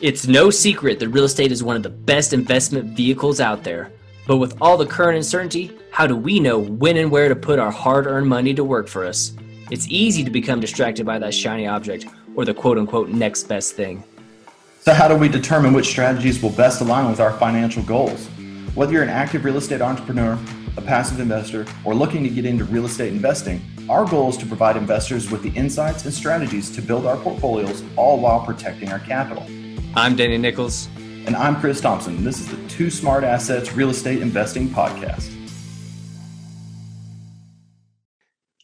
It's no secret that real estate is one of the best investment vehicles out there. But with all the current uncertainty, how do we know when and where to put our hard earned money to work for us? It's easy to become distracted by that shiny object or the quote unquote next best thing. So, how do we determine which strategies will best align with our financial goals? Whether you're an active real estate entrepreneur, a passive investor, or looking to get into real estate investing, our goal is to provide investors with the insights and strategies to build our portfolios all while protecting our capital. I'm Danny Nichols. And I'm Chris Thompson. This is the Two Smart Assets Real Estate Investing Podcast.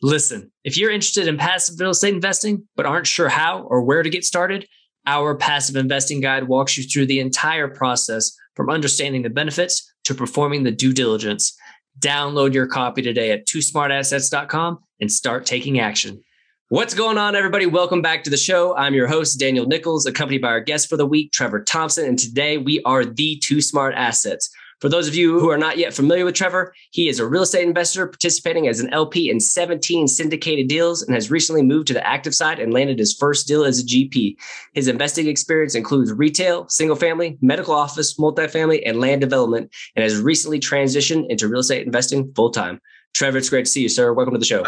Listen, if you're interested in passive real estate investing, but aren't sure how or where to get started, our passive investing guide walks you through the entire process from understanding the benefits to performing the due diligence. Download your copy today at twosmartassets.com and start taking action. What's going on, everybody? Welcome back to the show. I'm your host, Daniel Nichols, accompanied by our guest for the week, Trevor Thompson. And today we are the Two Smart Assets. For those of you who are not yet familiar with Trevor, he is a real estate investor participating as an LP in 17 syndicated deals and has recently moved to the active side and landed his first deal as a GP. His investing experience includes retail, single family, medical office, multifamily, and land development, and has recently transitioned into real estate investing full time. Trevor, it's great to see you, sir. Welcome to the show.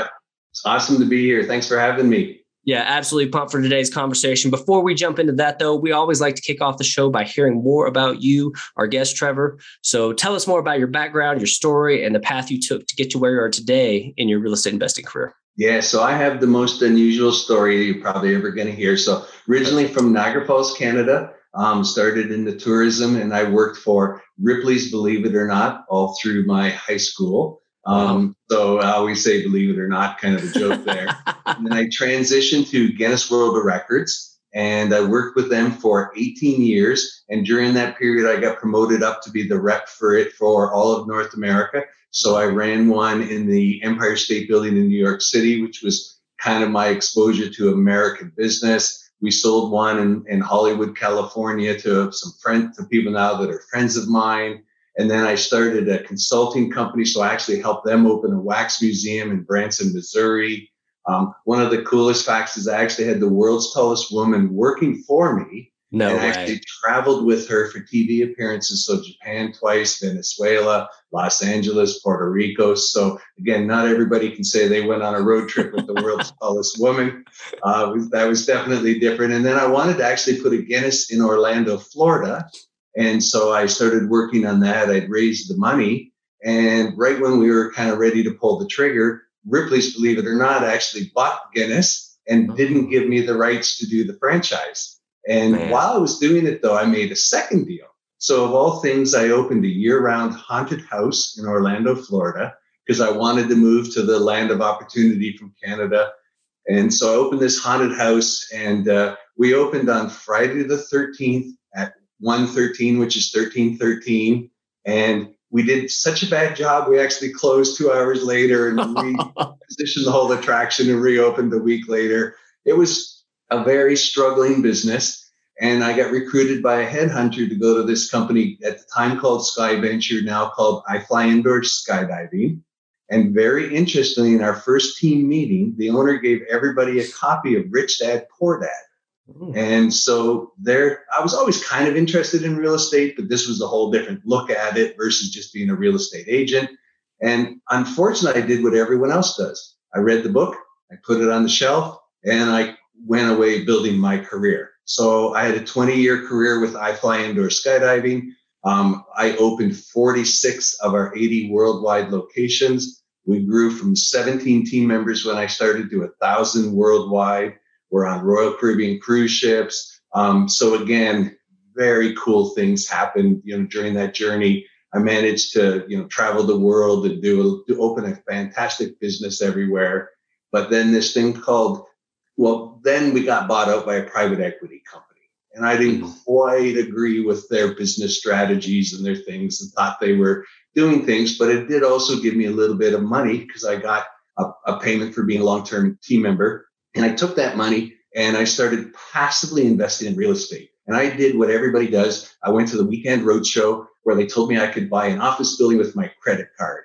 It's awesome to be here. Thanks for having me. Yeah, absolutely pumped for today's conversation. Before we jump into that, though, we always like to kick off the show by hearing more about you, our guest, Trevor. So tell us more about your background, your story, and the path you took to get to where you are today in your real estate investing career. Yeah, so I have the most unusual story you're probably ever going to hear. So originally from Niagara Falls, Canada, um, started in the tourism, and I worked for Ripley's, believe it or not, all through my high school. Um, so I always say, believe it or not, kind of a joke there. and then I transitioned to Guinness World of Records and I worked with them for 18 years. And during that period, I got promoted up to be the rep for it for all of North America. So I ran one in the Empire State Building in New York City, which was kind of my exposure to American business. We sold one in, in Hollywood, California to some friends, to people now that are friends of mine. And then I started a consulting company. So I actually helped them open a wax museum in Branson, Missouri. Um, one of the coolest facts is I actually had the world's tallest woman working for me. No and way. actually traveled with her for TV appearances. So Japan twice, Venezuela, Los Angeles, Puerto Rico. So again, not everybody can say they went on a road trip with the world's tallest woman. Uh, that was definitely different. And then I wanted to actually put a Guinness in Orlando, Florida. And so I started working on that. I'd raised the money. And right when we were kind of ready to pull the trigger, Ripley's, believe it or not, actually bought Guinness and didn't give me the rights to do the franchise. And Man. while I was doing it, though, I made a second deal. So, of all things, I opened a year round haunted house in Orlando, Florida, because I wanted to move to the land of opportunity from Canada. And so I opened this haunted house, and uh, we opened on Friday the 13th at 113, which is 1313. And we did such a bad job, we actually closed two hours later and repositioned the whole attraction and reopened a week later. It was a very struggling business. And I got recruited by a headhunter to go to this company at the time called Sky Venture, now called iFly Indoors Skydiving. And very interestingly, in our first team meeting, the owner gave everybody a copy of Rich Dad Poor Dad. And so there, I was always kind of interested in real estate, but this was a whole different look at it versus just being a real estate agent. And unfortunately, I did what everyone else does. I read the book, I put it on the shelf, and I went away building my career. So I had a 20 year career with iFly Indoor Skydiving. Um, I opened 46 of our 80 worldwide locations. We grew from 17 team members when I started to a thousand worldwide. We're on Royal Caribbean cruise ships. Um, so again, very cool things happened, you know, during that journey. I managed to, you know, travel the world and do, to open a fantastic business everywhere. But then this thing called, well, then we got bought out by a private equity company. And I didn't quite agree with their business strategies and their things and thought they were doing things. But it did also give me a little bit of money because I got a, a payment for being a long term team member. And I took that money and I started passively investing in real estate. And I did what everybody does. I went to the weekend roadshow where they told me I could buy an office building with my credit card.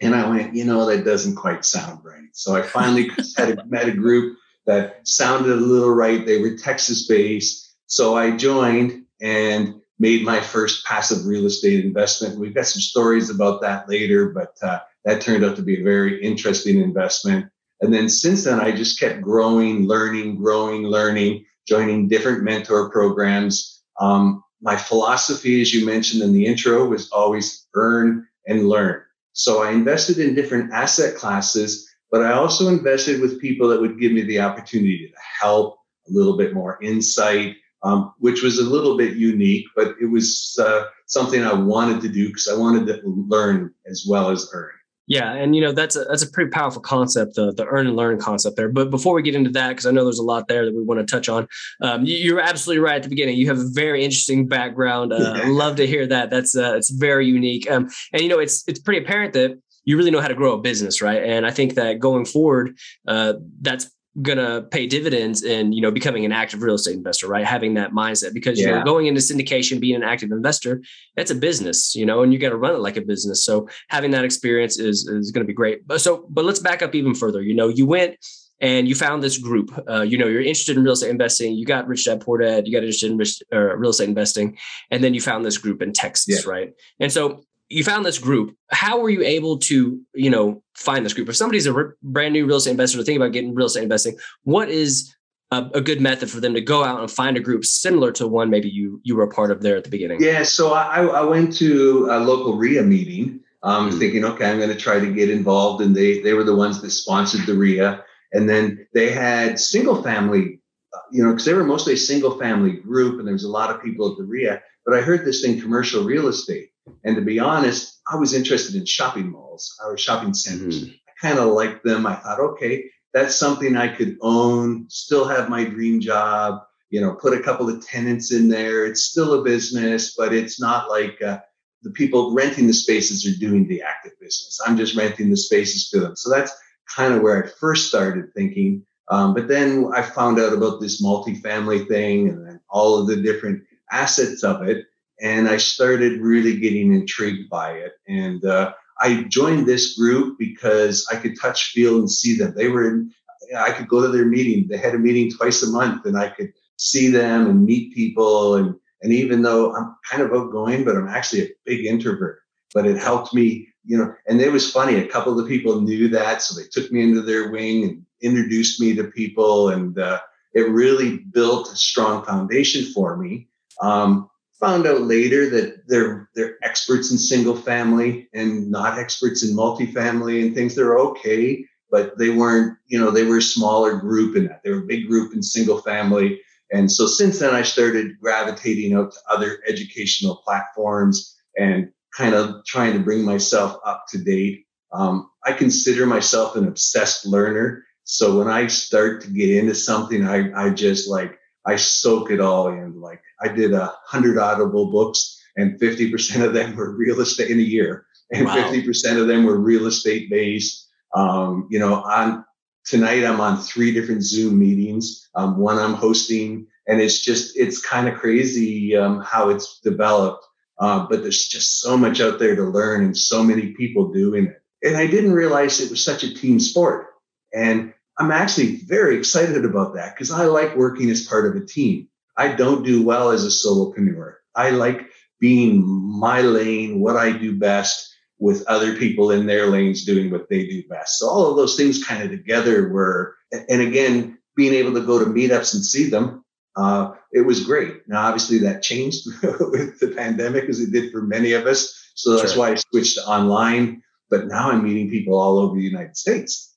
And I went, you know, that doesn't quite sound right. So I finally had a, met a group that sounded a little right. They were Texas based. So I joined and made my first passive real estate investment. We've got some stories about that later, but uh, that turned out to be a very interesting investment. And then since then, I just kept growing, learning, growing, learning, joining different mentor programs. Um, my philosophy, as you mentioned in the intro, was always earn and learn. So I invested in different asset classes, but I also invested with people that would give me the opportunity to help, a little bit more insight, um, which was a little bit unique, but it was uh, something I wanted to do because I wanted to learn as well as earn. Yeah, and you know that's a that's a pretty powerful concept, the the earn and learn concept there. But before we get into that, because I know there's a lot there that we want to touch on, um, you, are absolutely right at the beginning. You have a very interesting background. Uh, yeah. Love to hear that. That's uh, it's very unique. Um, and you know it's it's pretty apparent that you really know how to grow a business, right? And I think that going forward, uh, that's gonna pay dividends in you know becoming an active real estate investor right? Having that mindset. Because yeah. you're going into syndication being an active investor that's a business you know and you got to run it like a business. So having that experience is is going to be great. But so but let's back up even further. You know you went and you found this group. Uh, you know you're interested in real estate investing. You got rich dad poor dad. You got interested in rich, uh, real estate investing. And then you found this group in texas yeah. right? And so you found this group. How were you able to, you know, find this group? If somebody's a re- brand new real estate investor to think about getting real estate investing, what is a, a, good method for them to go out and find a group similar to one maybe you you were a part of there at the beginning? Yeah, so I, I went to a local REIA meeting, um, mm-hmm. thinking, okay, I'm going to try to get involved, and they they were the ones that sponsored the REIA, and then they had single family, uh, you know, because they were mostly a single family group, and there was a lot of people at the REIA. But I heard this thing, commercial real estate and to be honest, I was interested in shopping malls or shopping centers. Mm. I kind of liked them. I thought, okay, that's something I could own, still have my dream job, you know, put a couple of tenants in there. It's still a business, but it's not like uh, the people renting the spaces are doing the active business. I'm just renting the spaces to them. So that's kind of where I first started thinking. Um, but then I found out about this multifamily thing and all of the different assets of it and I started really getting intrigued by it. And uh, I joined this group because I could touch, feel, and see them. They were in, I could go to their meeting. They had a meeting twice a month, and I could see them and meet people. And and even though I'm kind of outgoing, but I'm actually a big introvert, but it helped me, you know. And it was funny. A couple of the people knew that, so they took me into their wing and introduced me to people, and uh, it really built a strong foundation for me. Um, found out later that they're they're experts in single family and not experts in multifamily and things. They're okay, but they weren't, you know, they were a smaller group in that. They were a big group in single family. And so since then I started gravitating out to other educational platforms and kind of trying to bring myself up to date. Um, I consider myself an obsessed learner. So when I start to get into something, I, I just like I soak it all in. Like I did a hundred audible books and 50% of them were real estate in a year and wow. 50% of them were real estate based. Um, you know, on tonight, I'm on three different Zoom meetings. Um, one I'm hosting and it's just, it's kind of crazy, um, how it's developed. Uh, but there's just so much out there to learn and so many people doing it. And I didn't realize it was such a team sport. And I'm actually very excited about that because I like working as part of a team. I don't do well as a solopreneur. I like being my lane, what I do best with other people in their lanes doing what they do best. So all of those things kind of together were, and again, being able to go to meetups and see them, uh, it was great. Now, obviously that changed with the pandemic as it did for many of us. So that's sure. why I switched to online. But now I'm meeting people all over the United States.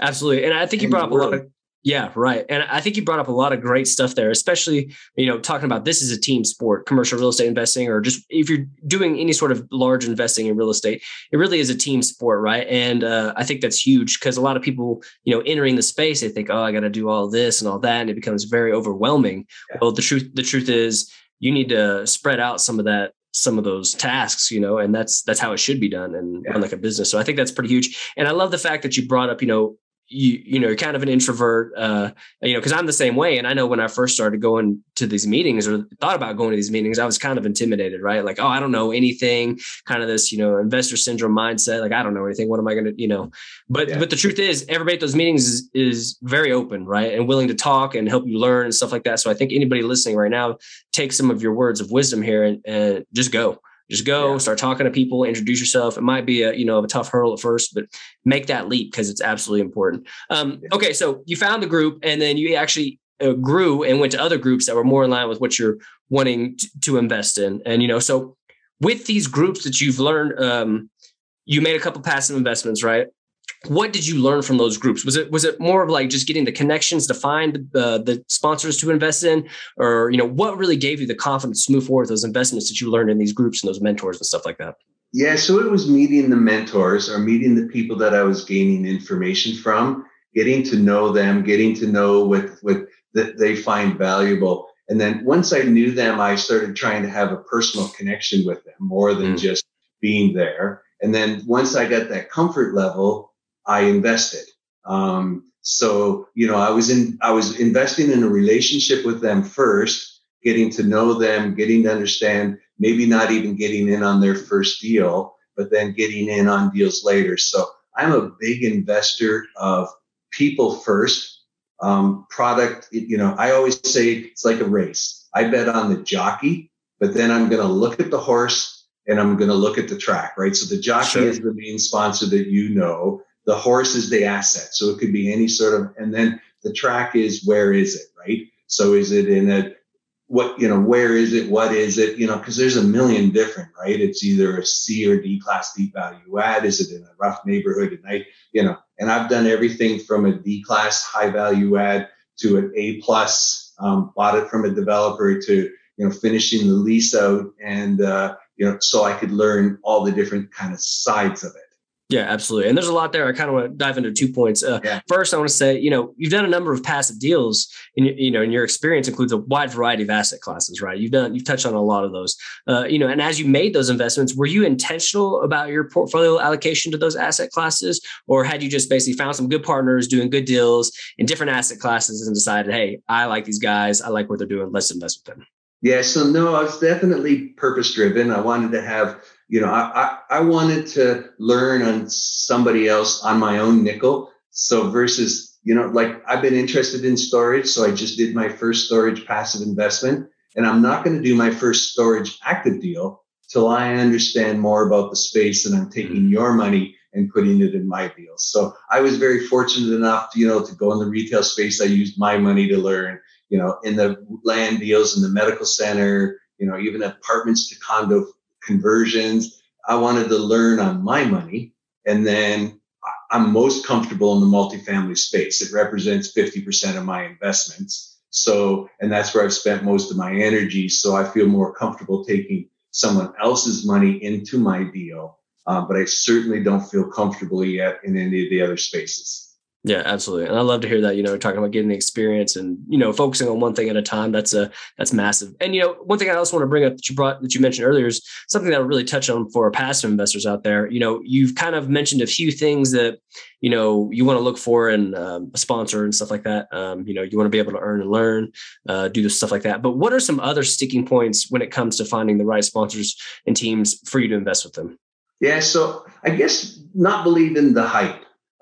Absolutely. And I think you brought up a lot of yeah, right. And I think you brought up a lot of great stuff there, especially, you know, talking about this is a team sport, commercial real estate investing, or just if you're doing any sort of large investing in real estate, it really is a team sport, right? And uh, I think that's huge because a lot of people, you know, entering the space, they think, oh, I got to do all this and all that. And it becomes very overwhelming. Yeah. Well, the truth, the truth is you need to spread out some of that some of those tasks, you know, and that's that's how it should be done and yeah. run like a business. So I think that's pretty huge. And I love the fact that you brought up, you know, you you know you're kind of an introvert uh you know because i'm the same way. And i know when i first started going to these meetings or thought about going to these meetings i was kind of intimidated right? Like oh i don't know anything. Kind of this you know investor syndrome mindset like i don't know anything. What am i going to you know? But yeah. but the truth is everybody at those meetings is, is very open right? And willing to talk and help you learn and stuff like that. So i think anybody listening right now take some of your words of wisdom here and, and just go just go, yeah. start talking to people, introduce yourself. It might be a you know a tough hurdle at first, but make that leap because it's absolutely important. Um, okay, so you found the group, and then you actually uh, grew and went to other groups that were more in line with what you're wanting to, to invest in. And you know, so with these groups that you've learned, um, you made a couple passive investments, right? What did you learn from those groups? Was it was it more of like just getting the connections to find uh, the sponsors to invest in? Or you know what really gave you the confidence to move forward with those investments that you learned in these groups and those mentors and stuff like that? Yeah so it was meeting the mentors or meeting the people that i was gaining information from getting to know them getting to know what what that they find valuable. And then once i knew them i started trying to have a personal connection with them more than mm. just being there. And then once i got that comfort level I invested. Um, so, you know, I was in, I was investing in a relationship with them first, getting to know them, getting to understand, maybe not even getting in on their first deal, but then getting in on deals later. So I'm a big investor of people first, um, product. You know, I always say it's like a race. I bet on the jockey, but then I'm going to look at the horse and I'm going to look at the track, right? So the jockey sure. is the main sponsor that you know the horse is the asset. So it could be any sort of, and then the track is where is it, right? So is it in a, what, you know, where is it? What is it? You know, because there's a million different, right? It's either a C or D class deep value add. Is it in a rough neighborhood at night? You know, and I've done everything from a D class high value add to an A plus, um, bought it from a developer to, you know, finishing the lease out and, uh, you know, so I could learn all the different kind of sides of it. Yeah, absolutely. And there's a lot there. I kind of want to dive into two points. Uh, yeah. First, I want to say, you know, you've done a number of passive deals, and you know, and your experience includes a wide variety of asset classes, right? You've done, you've touched on a lot of those. Uh, you know, and as you made those investments, were you intentional about your portfolio allocation to those asset classes, or had you just basically found some good partners doing good deals in different asset classes and decided, hey, I like these guys, I like what they're doing, let's invest with them? Yeah, so no, I was definitely purpose driven. I wanted to have you know, I, I, I wanted to learn on somebody else on my own nickel. So versus, you know, like I've been interested in storage. So I just did my first storage passive investment and I'm not going to do my first storage active deal till I understand more about the space and I'm taking mm-hmm. your money and putting it in my deals. So I was very fortunate enough, to, you know, to go in the retail space. I used my money to learn, you know, in the land deals in the medical center, you know, even apartments to condo conversions. I wanted to learn on my money. And then I'm most comfortable in the multifamily space. It represents 50% of my investments. So, and that's where I've spent most of my energy. So I feel more comfortable taking someone else's money into my deal. Um, but I certainly don't feel comfortable yet in any of the other spaces. Yeah, absolutely. And I love to hear that, you know, talking about getting the experience and, you know, focusing on one thing at a time. That's a, that's massive. And, you know, one thing I also want to bring up that you brought, that you mentioned earlier is something that I really touch on for passive investors out there. You know, you've kind of mentioned a few things that, you know, you want to look for in um, a sponsor and stuff like that. Um, you know, you want to be able to earn and learn, uh, do stuff like that. But what are some other sticking points when it comes to finding the right sponsors and teams for you to invest with them? Yeah. So I guess not believe in the hype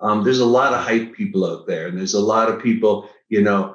um, there's a lot of hype people out there, and there's a lot of people, you know.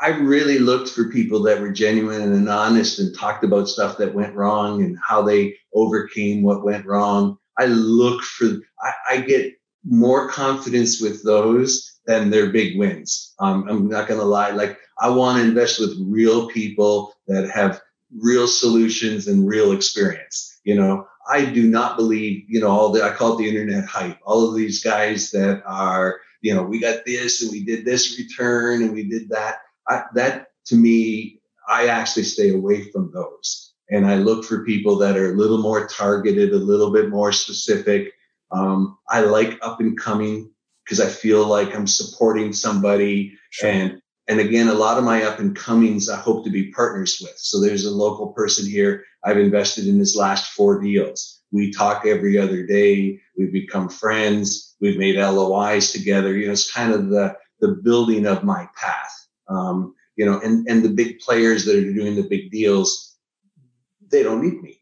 I really looked for people that were genuine and honest and talked about stuff that went wrong and how they overcame what went wrong. I look for, I, I get more confidence with those than their big wins. Um, I'm not going to lie. Like, I want to invest with real people that have real solutions and real experience. You know, I do not believe, you know, all the, I call it the internet hype. All of these guys that are, you know, we got this and we did this return and we did that. I, that to me, I actually stay away from those. And I look for people that are a little more targeted, a little bit more specific. Um, I like up and coming because I feel like I'm supporting somebody. Sure. And and again, a lot of my up and comings I hope to be partners with. So there's a local person here I've invested in his last four deals. we talk every other day. We've become friends. We've made LOIs together. You know, it's kind of the the building of my path. Um, you know, and and the big players that are doing the big deals, they don't need me.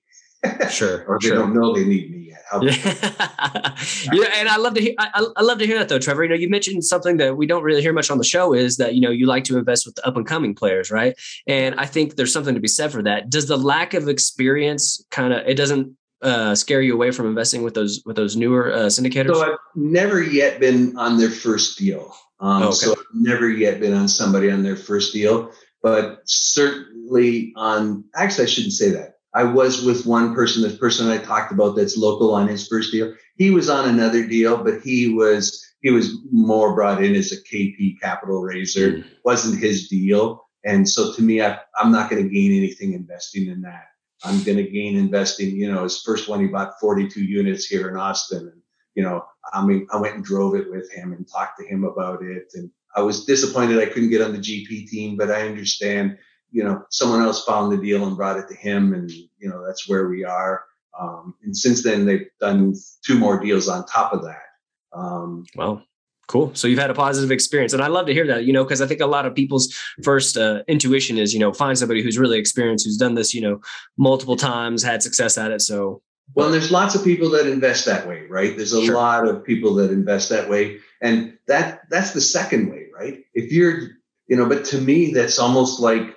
Sure. or they sure. don't know they need me. How- Yeah. you know, and I love to hear. I, I love to hear that though, Trevor. You know, you mentioned something that we don't really hear much on the show is that you know you like to invest with the up and coming players, right? And I think there's something to be said for that. Does the lack of experience kind of it doesn't uh, scare you away from investing with those with those newer uh, syndicators? So I've never yet been on their first deal. Um, Okay. So I've never yet been on somebody on their first deal, but certainly on. Actually, I shouldn't say that. I was with one person, this person I talked about that's local on his first deal. He was on another deal, but he was he was more brought in as a KP capital raiser. Mm. wasn't his deal. And so to me, I, I'm not going to gain anything investing in that. I'm going to gain investing, you know, his first one, he bought 42 units here in Austin. And, you know, I mean, I went and drove it with him and talked to him about it. And I was disappointed I couldn't get on the GP team, but I understand, you know, someone else found the deal and brought it to him. And, you know, that's where we are. Um, and since then, they've done two more deals on top of that. Um, Well, cool. So you've had a positive experience, and I love to hear that. You know, because I think a lot of people's first uh, intuition is, you know, find somebody who's really experienced, who's done this, you know, multiple times, had success at it. So Well, there's lots of people that invest that way, right? There's a Sure. lot of people that invest that way, and that that's the second way, right? If you're, you know, but to me, that's almost like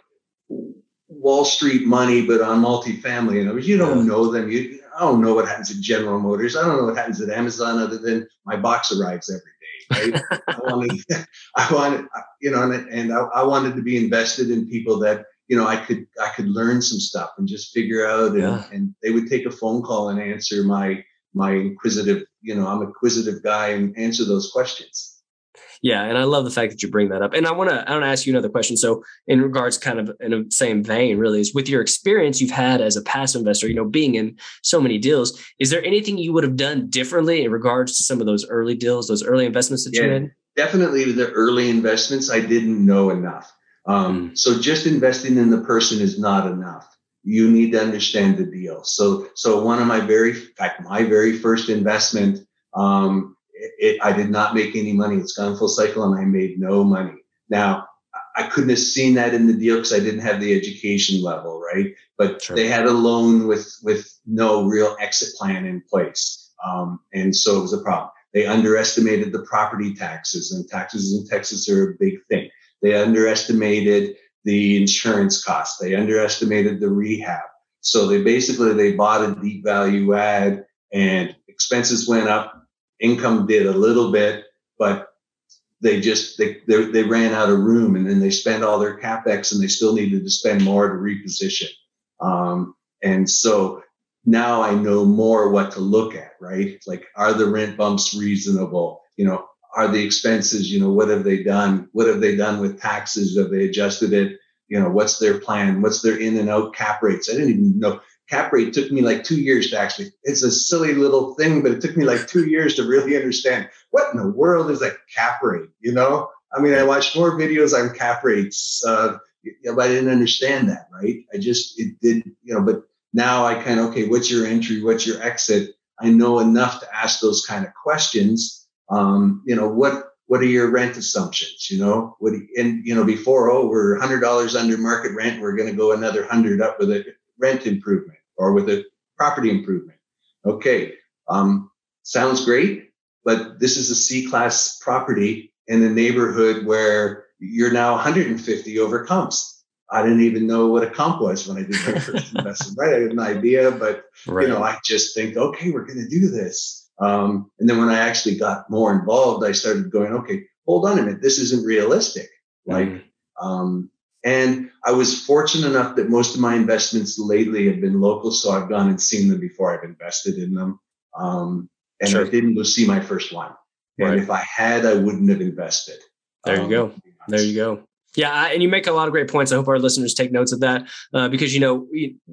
Wall Street money, but on multifamily. In other words, you don't know them. You, I don't know what happens at General Motors. I don't know what happens at Amazon, other than my box arrives every day, right? I wanted, I wanted, you know, and, and I, I wanted to be invested in people that you know, I could I could learn some stuff and just figure out, and, Yeah. and they would take a phone call and answer my my inquisitive, you know, I'm inquisitive guy and answer those questions. Yeah, and I love the fact that you bring that up. And I want to I want to ask you another question. So, in regards, kind of in the same vein, really, is with your experience you've had as a passive investor, you know, being in so many deals, is there anything you would have done differently in regards to some of those early deals, those early investments that you made? Definitely, the early investments I didn't know enough. Um, So just investing in the person is not enough. You need to understand the deal. So so one of my very, in fact, my very first investment, um, it, it, I did not make any money. It's gone full cycle, and I made no money. Now I couldn't have seen that in the deal because I didn't have the education level, right? But Sure. they had a loan with with no real exit plan in place, um, and so it was a problem. They underestimated the property taxes, and taxes in Texas are a big thing. They underestimated the insurance costs. They underestimated the rehab. So they basically they bought a deep value add, and expenses went up. Income did a little bit, but they just they, they they ran out of room, and then they spent all their capex, and they still needed to spend more to reposition. Um, and so now I know more what to look at, right? Like, are the rent bumps reasonable? You know, are the expenses, you know, what have they done? What have they done with taxes? Have they adjusted it? You know, what's their plan? What's their in and out cap rates? I didn't even know. Cap rate took me like two years to actually, it's a silly little thing, but it took me like two years to really understand what in the world is a cap rate, you know? I mean, I watched more videos on cap rates, uh, but I didn't understand that, right? I just, it did, you know, but now I kind of, okay, what's your entry? What's your exit? I know enough to ask those kind of questions. Um, you know, what, what are your rent assumptions? You know, what, and, you know, before, oh, we're hundred dollars under market rent. We're going to go another hundred up with a rent improvement or with a property improvement. Okay. Um, sounds great, but this is a C class property in a neighborhood where you're now 150 over comps. I didn't even know what a comp was when I did my first investment, right? I had an idea, but Right. you know, I just think, okay, we're going to do this. Um, and then when I actually got more involved, I started going, okay, hold on a minute, this isn't realistic. Like, Mm. um, and I was fortunate enough that most of my investments lately have been local, so I've gone and seen them before I've invested in them. Um, and Sure. I didn't go see my first one. And if I had, I wouldn't have invested. There you Um, go. There you go. Yeah, and you make a lot of great points. I hope our listeners take notes of that uh, because you know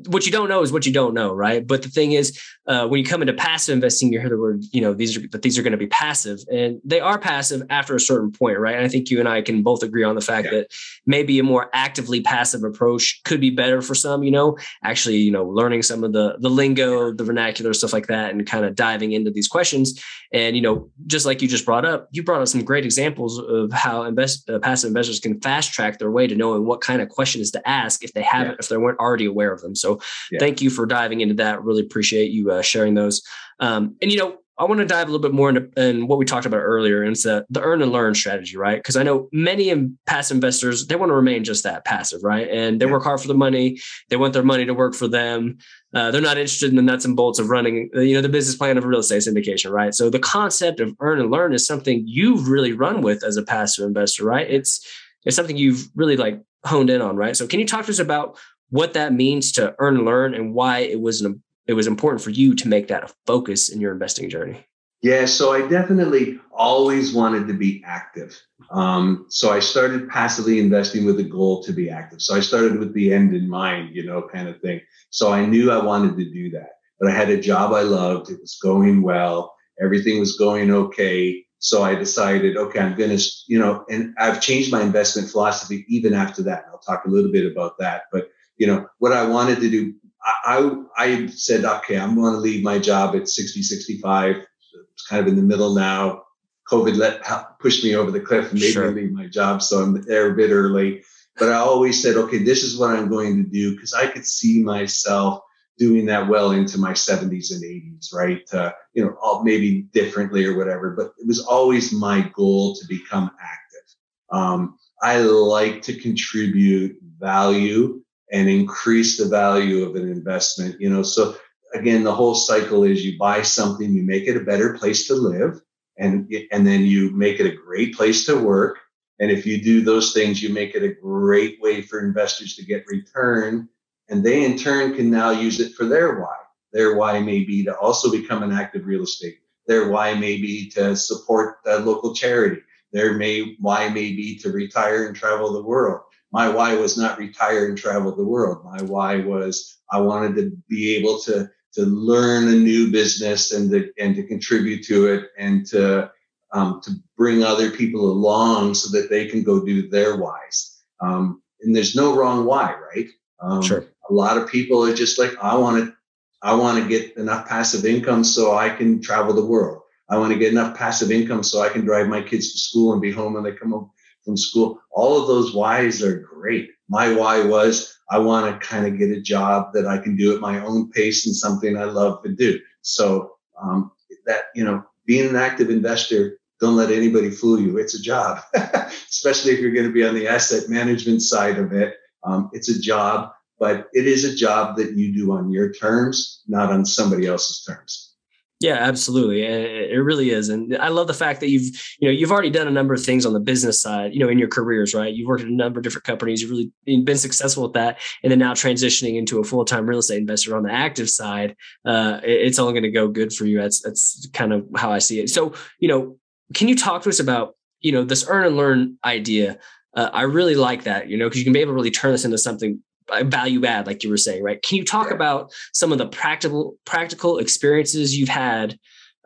what you don't know is what you don't know, right? But the thing is, uh, when you come into passive investing, you hear the word, you know, these are but these are going to be passive, and they are passive after a certain point, right? And I think you and I can both agree on the fact yeah. that maybe a more actively passive approach could be better for some. You know, actually, you know, learning some of the the lingo, the vernacular, stuff like that, and kind of diving into these questions. And you know, just like you just brought up, you brought up some great examples of how invest uh, passive investors can fast track their way to knowing what kind of questions to ask if they haven't, yeah. if they weren't already aware of them. So yeah. thank you for diving into that. Really appreciate you uh, sharing those. Um, and, you know, I want to dive a little bit more into in what we talked about earlier, and it's the, the earn and learn strategy, right? Because I know many past investors they want to remain just that passive, right? And they yeah. work hard for the money. They want their money to work for them. Uh, they're not interested in the nuts and bolts of running, uh, you know, the business plan of a real estate syndication, right? So the concept of earn and learn is something you've really run with as a passive investor, right? It's it's something you've really like honed in on, right? So can you talk to us about what that means to earn and learn and why it was an, it was important for you to make that a focus in your investing journey? Yeah, so I definitely always wanted to be active. Um, so I started passively investing with the goal to be active. So I started with the end in mind, you know, kind of thing. So I knew I wanted to do that, but I had a job I loved. It was going well. Everything was going okay. So I decided, okay, I'm going to, you know, and I've changed my investment philosophy even after that. And I'll talk a little bit about that. But, you know, what I wanted to do, I, I, I said, okay, I'm going to leave my job at 60, 65. It's kind of in the middle now. COVID let pushed me over the cliff and made sure. me leave my job. So I'm there a bit early. But I always said, okay, this is what I'm going to do because I could see myself doing that well into my 70s and 80s, right? Uh, you know, all, maybe differently or whatever, but it was always my goal to become active. Um, I like to contribute value and increase the value of an investment, you know. So again, the whole cycle is you buy something, you make it a better place to live, and and then you make it a great place to work. And if you do those things, you make it a great way for investors to get return and they in turn can now use it for their why. Their why may be to also become an active real estate. Their why may be to support a local charity. Their may why may be to retire and travel the world. My why was not retire and travel the world. My why was I wanted to be able to to learn a new business and to and to contribute to it and to um, to bring other people along so that they can go do their whys. Um, and there's no wrong why, right? Um, sure a lot of people are just like, I want to, I want to get enough passive income so I can travel the world. I want to get enough passive income so I can drive my kids to school and be home when they come home from school. All of those whys are great. My why was I want to kind of get a job that I can do at my own pace and something I love to do. So um, that you know, being an active investor, don't let anybody fool you. It's a job, especially if you're going to be on the asset management side of it. Um, it's a job but it is a job that you do on your terms, not on somebody else's terms. Yeah, absolutely. It really is. And I love the fact that you've, you know, you've already done a number of things on the business side, you know, in your careers, right? You've worked at a number of different companies. You've really been successful with that. And then now transitioning into a full-time real estate investor on the active side, uh, it's only going to go good for you. That's, that's kind of how I see it. So, you know, can you talk to us about, you know, this earn and learn idea? Uh, I really like that, you know, because you can be able to really turn this into something value add like you were saying right? Can you talk about some of the practical practical experiences you've had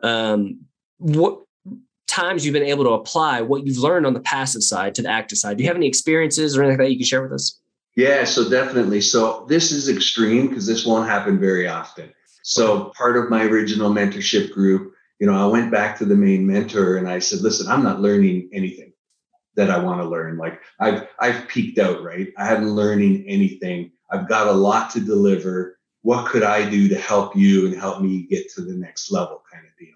um, what times you've been able to apply what you've learned on the passive side to the active side? Do you have any experiences or anything like that you can share with us? Yeah so definitely. So this is extreme because this won't happen very often. So part of my original mentorship group you know i went back to the main mentor and i said listen i'm not learning anything that I want to learn. Like I've I've peaked out, right? I haven't learning anything. I've got a lot to deliver. What could I do to help you and help me get to the next level kind of deal?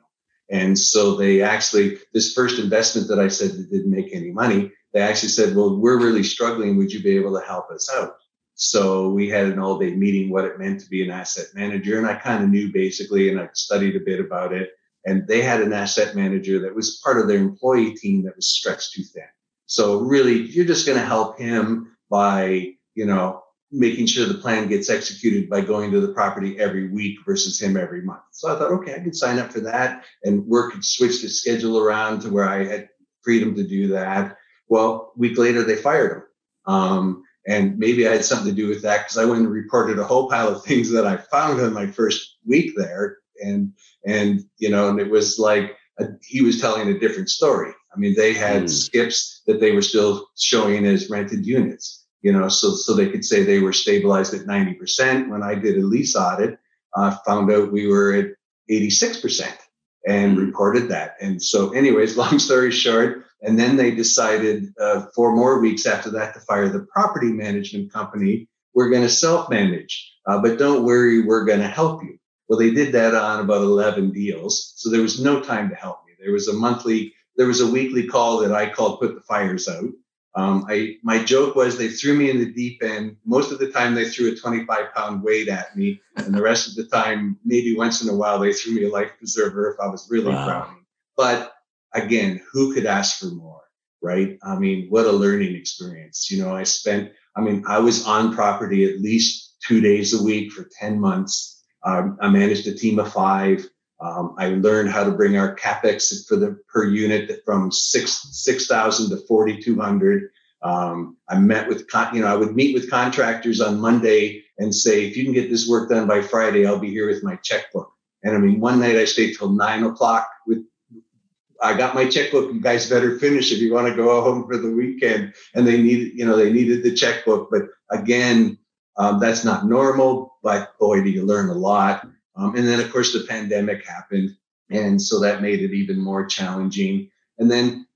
And so they actually, this first investment that I said that didn't make any money, they actually said, well, we're really struggling. Would you be able to help us out? So we had an all day meeting, what it meant to be an asset manager. And I kind of knew basically, and I studied a bit about it. And they had an asset manager that was part of their employee team that was stretched too thin. So really, you're just going to help him by, you know, making sure the plan gets executed by going to the property every week versus him every month. So I thought, okay, I could sign up for that and work and switch the schedule around to where I had freedom to do that. Well, week later, they fired him. Um, and maybe I had something to do with that because I went and reported a whole pile of things that I found in my first week there. And, and, you know, and it was like a, he was telling a different story. I mean, they had mm. skips that they were still showing as rented units, you know, so, so they could say they were stabilized at 90%. When I did a lease audit, uh, found out we were at 86% and hmm. reported that. And so anyways, long story short, and then they decided uh, four more weeks after that to fire the property management company. We're going to self manage, uh, but don't worry, we're going to help you. Well, they did that on about 11 deals. So there was no time to help me. There was a monthly, there was a weekly call that I called put the fires out. Um, I, my joke was they threw me in the deep end. Most of the time they threw a 25 pound weight at me. And the rest of the time, maybe once in a while, they threw me a life preserver if I was really wow. drowning. But again, who could ask for more? Right. I mean, what a learning experience. You know, I spent, I mean, I was on property at least two days a week for 10 months. Um, I managed a team of five. Um, I learned how to bring our capex for the per unit from six six thousand to forty two hundred. Um, I met with you know I would meet with contractors on Monday and say if you can get this work done by Friday, I'll be here with my checkbook. And I mean, one night I stayed till nine o'clock with. I got my checkbook. You guys better finish if you want to go home for the weekend. And they needed, you know, they needed the checkbook. But again, um, that's not normal. But boy, do you learn a lot. Um, and then, of course, the pandemic happened. And so that made it even more challenging. And then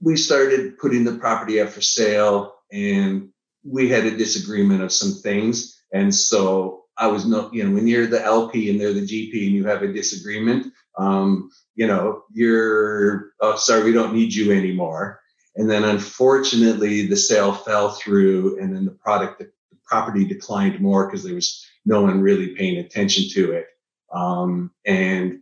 we started putting the property up for sale and we had a disagreement of some things. And so I was not, you know, when you're the LP and they're the GP and you have a disagreement, um, you know, you're, oh, sorry, we don't need you anymore. And then unfortunately, the sale fell through and then the product, the property declined more because there was no one really paying attention to it. Um, and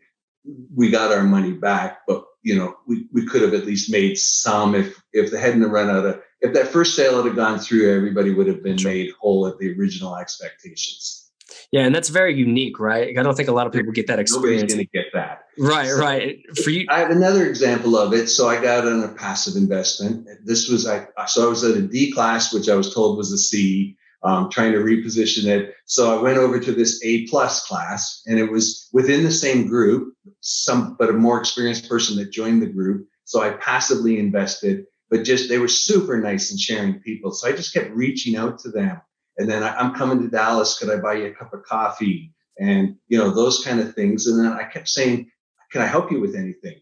we got our money back, but you know, we, we could have at least made some if if they hadn't run out of if that first sale had gone through, everybody would have been sure. made whole at the original expectations. Yeah, and that's very unique, right? I don't think a lot of people get that experience. Nobody's going to get that. Right, so right. For you, I have another example of it. So I got on a passive investment. This was I so I was at a D class, which I was told was a C um, trying to reposition it. So I went over to this A plus class, and it was within the same group, some but a more experienced person that joined the group. So I passively invested, but just they were super nice and sharing people. So I just kept reaching out to them. And then I, I'm coming to Dallas. Could I buy you a cup of coffee? And you know those kind of things. And then I kept saying, "Can I help you with anything?"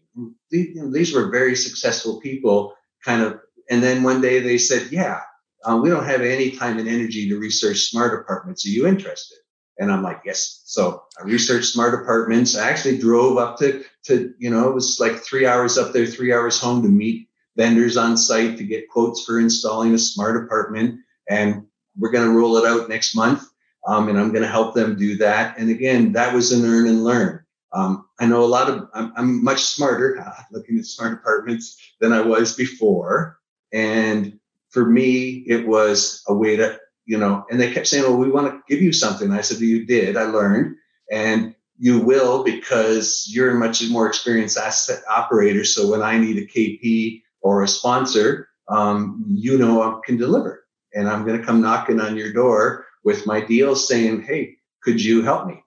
These, you know, these were very successful people, kind of. And then one day they said, "Yeah, um, we don't have any time and energy to research smart apartments. Are you interested? And I'm like, yes. So I researched smart apartments. I actually drove up to, to, you know, it was like three hours up there, three hours home to meet vendors on site to get quotes for installing a smart apartment. And we're going to roll it out next month. Um, and I'm going to help them do that. And again, that was an earn and learn. Um, I know a lot of, I'm, I'm much smarter uh, looking at smart apartments than I was before. And for me, it was a way to, you know, and they kept saying, well, we want to give you something. I said, you did. I learned. And you will because you're a much more experienced asset operator. So when I need a KP or a sponsor, um, you know I can deliver. And I'm going to come knocking on your door with my deal saying, hey, could you help me?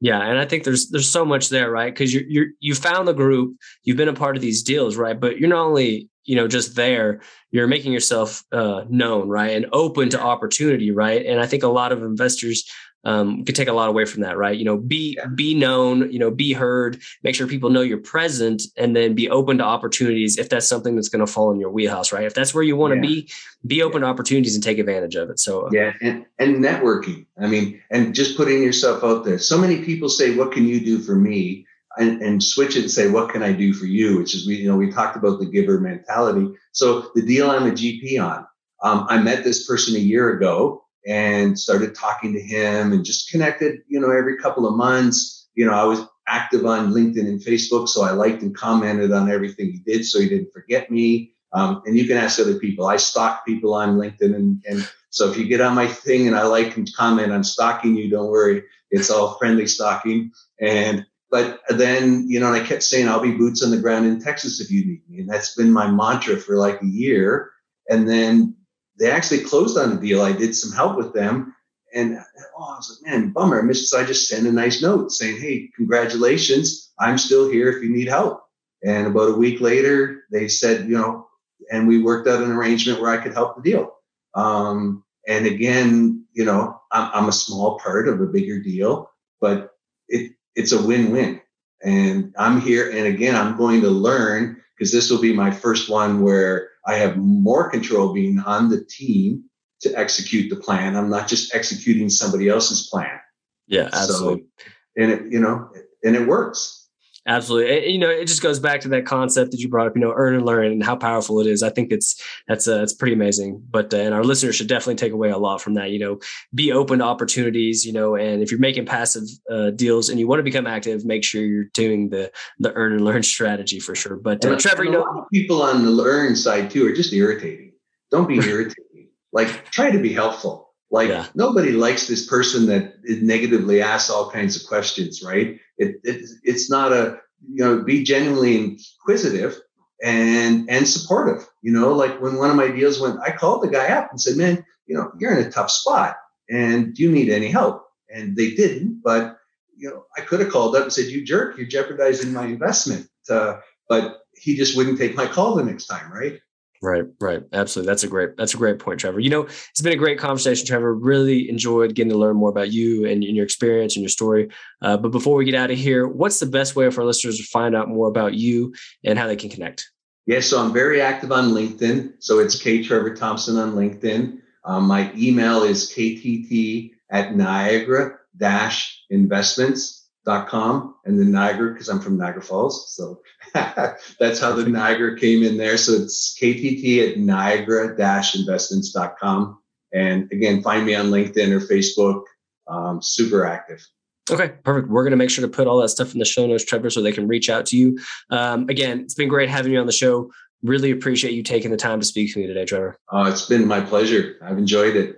Yeah, and I think there's there's so much there, right? Because you you you found the group, you've been a part of these deals, right? But you're not only you know just there you're making yourself uh, known right and open to opportunity right and i think a lot of investors um, could take a lot away from that right you know be yeah. be known you know be heard make sure people know you're present and then be open to opportunities if that's something that's going to fall in your wheelhouse right if that's where you want to yeah. be be open yeah. to opportunities and take advantage of it so uh, yeah and, and networking i mean and just putting yourself out there so many people say what can you do for me and, and, switch it and say, what can I do for you? Which is we, you know, we talked about the giver mentality. So the deal I'm a GP on, um, I met this person a year ago and started talking to him and just connected, you know, every couple of months. You know, I was active on LinkedIn and Facebook, so I liked and commented on everything he did, so he didn't forget me. Um, and you can ask other people. I stalk people on LinkedIn, and, and so if you get on my thing and I like and comment, I'm stalking you. Don't worry, it's all friendly stalking. And but then, you know, and I kept saying, I'll be boots on the ground in Texas if you need me. And that's been my mantra for like a year. And then they actually closed on the deal. I did some help with them. And oh, I was like, man, bummer. I missed. So I just sent a nice note saying, hey, congratulations. I'm still here if you need help. And about a week later, they said, you know, and we worked out an arrangement where I could help the deal. Um, and again, you know, I'm, I'm, a small part of a bigger deal, but it, it's a win-win. And I'm here. And again, I'm going to learn because this will be my first one where I have more control being on the team to execute the plan. I'm not just executing somebody else's plan. Yeah, absolutely. So, and it, you know, and it works. Absolutely. It, you know, it just goes back to that concept that you brought up, you know, earn and learn and how powerful it is. I think it's, that's, uh, it's pretty amazing. But, uh, and our listeners should definitely take away a lot from that, you know, be open to opportunities, you know, and if you're making passive uh, deals and you want to become active, make sure you're doing the, the earn and learn strategy for sure. But uh, Trevor, you know, people on the learn side too are just irritating. Don't be irritating. like try to be helpful. Like yeah. nobody likes this person that negatively asks all kinds of questions, right? It, it, it's not a you know be genuinely inquisitive and and supportive. You know, like when one of my deals went, I called the guy up and said, "Man, you know, you're in a tough spot, and do you need any help?" And they didn't, but you know, I could have called up and said, "You jerk, you're jeopardizing my investment." Uh, but he just wouldn't take my call the next time, right? Right, right. Absolutely. That's a great, that's a great point, Trevor. You know, it's been a great conversation, Trevor. Really enjoyed getting to learn more about you and, and your experience and your story. Uh, but before we get out of here, what's the best way for our listeners to find out more about you and how they can connect? Yeah, so I'm very active on LinkedIn. So it's K Trevor Thompson on LinkedIn. Um, my email is ktt at Niagara dash investments com and then Niagara because I'm from Niagara Falls. So that's how the Niagara came in there. So it's KTT at Niagara investments.com. And again, find me on LinkedIn or Facebook. Um, super active. Okay, perfect. We're going to make sure to put all that stuff in the show notes, Trevor, so they can reach out to you. Um, again, it's been great having you on the show. Really appreciate you taking the time to speak to me today, Trevor. Oh, it's been my pleasure. I've enjoyed it.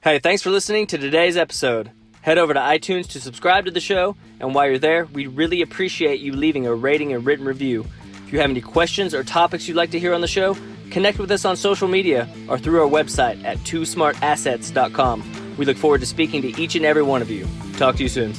Hey, thanks for listening to today's episode. Head over to iTunes to subscribe to the show, and while you're there, we'd really appreciate you leaving a rating and written review. If you have any questions or topics you'd like to hear on the show, connect with us on social media or through our website at twosmartassets.com. We look forward to speaking to each and every one of you. Talk to you soon.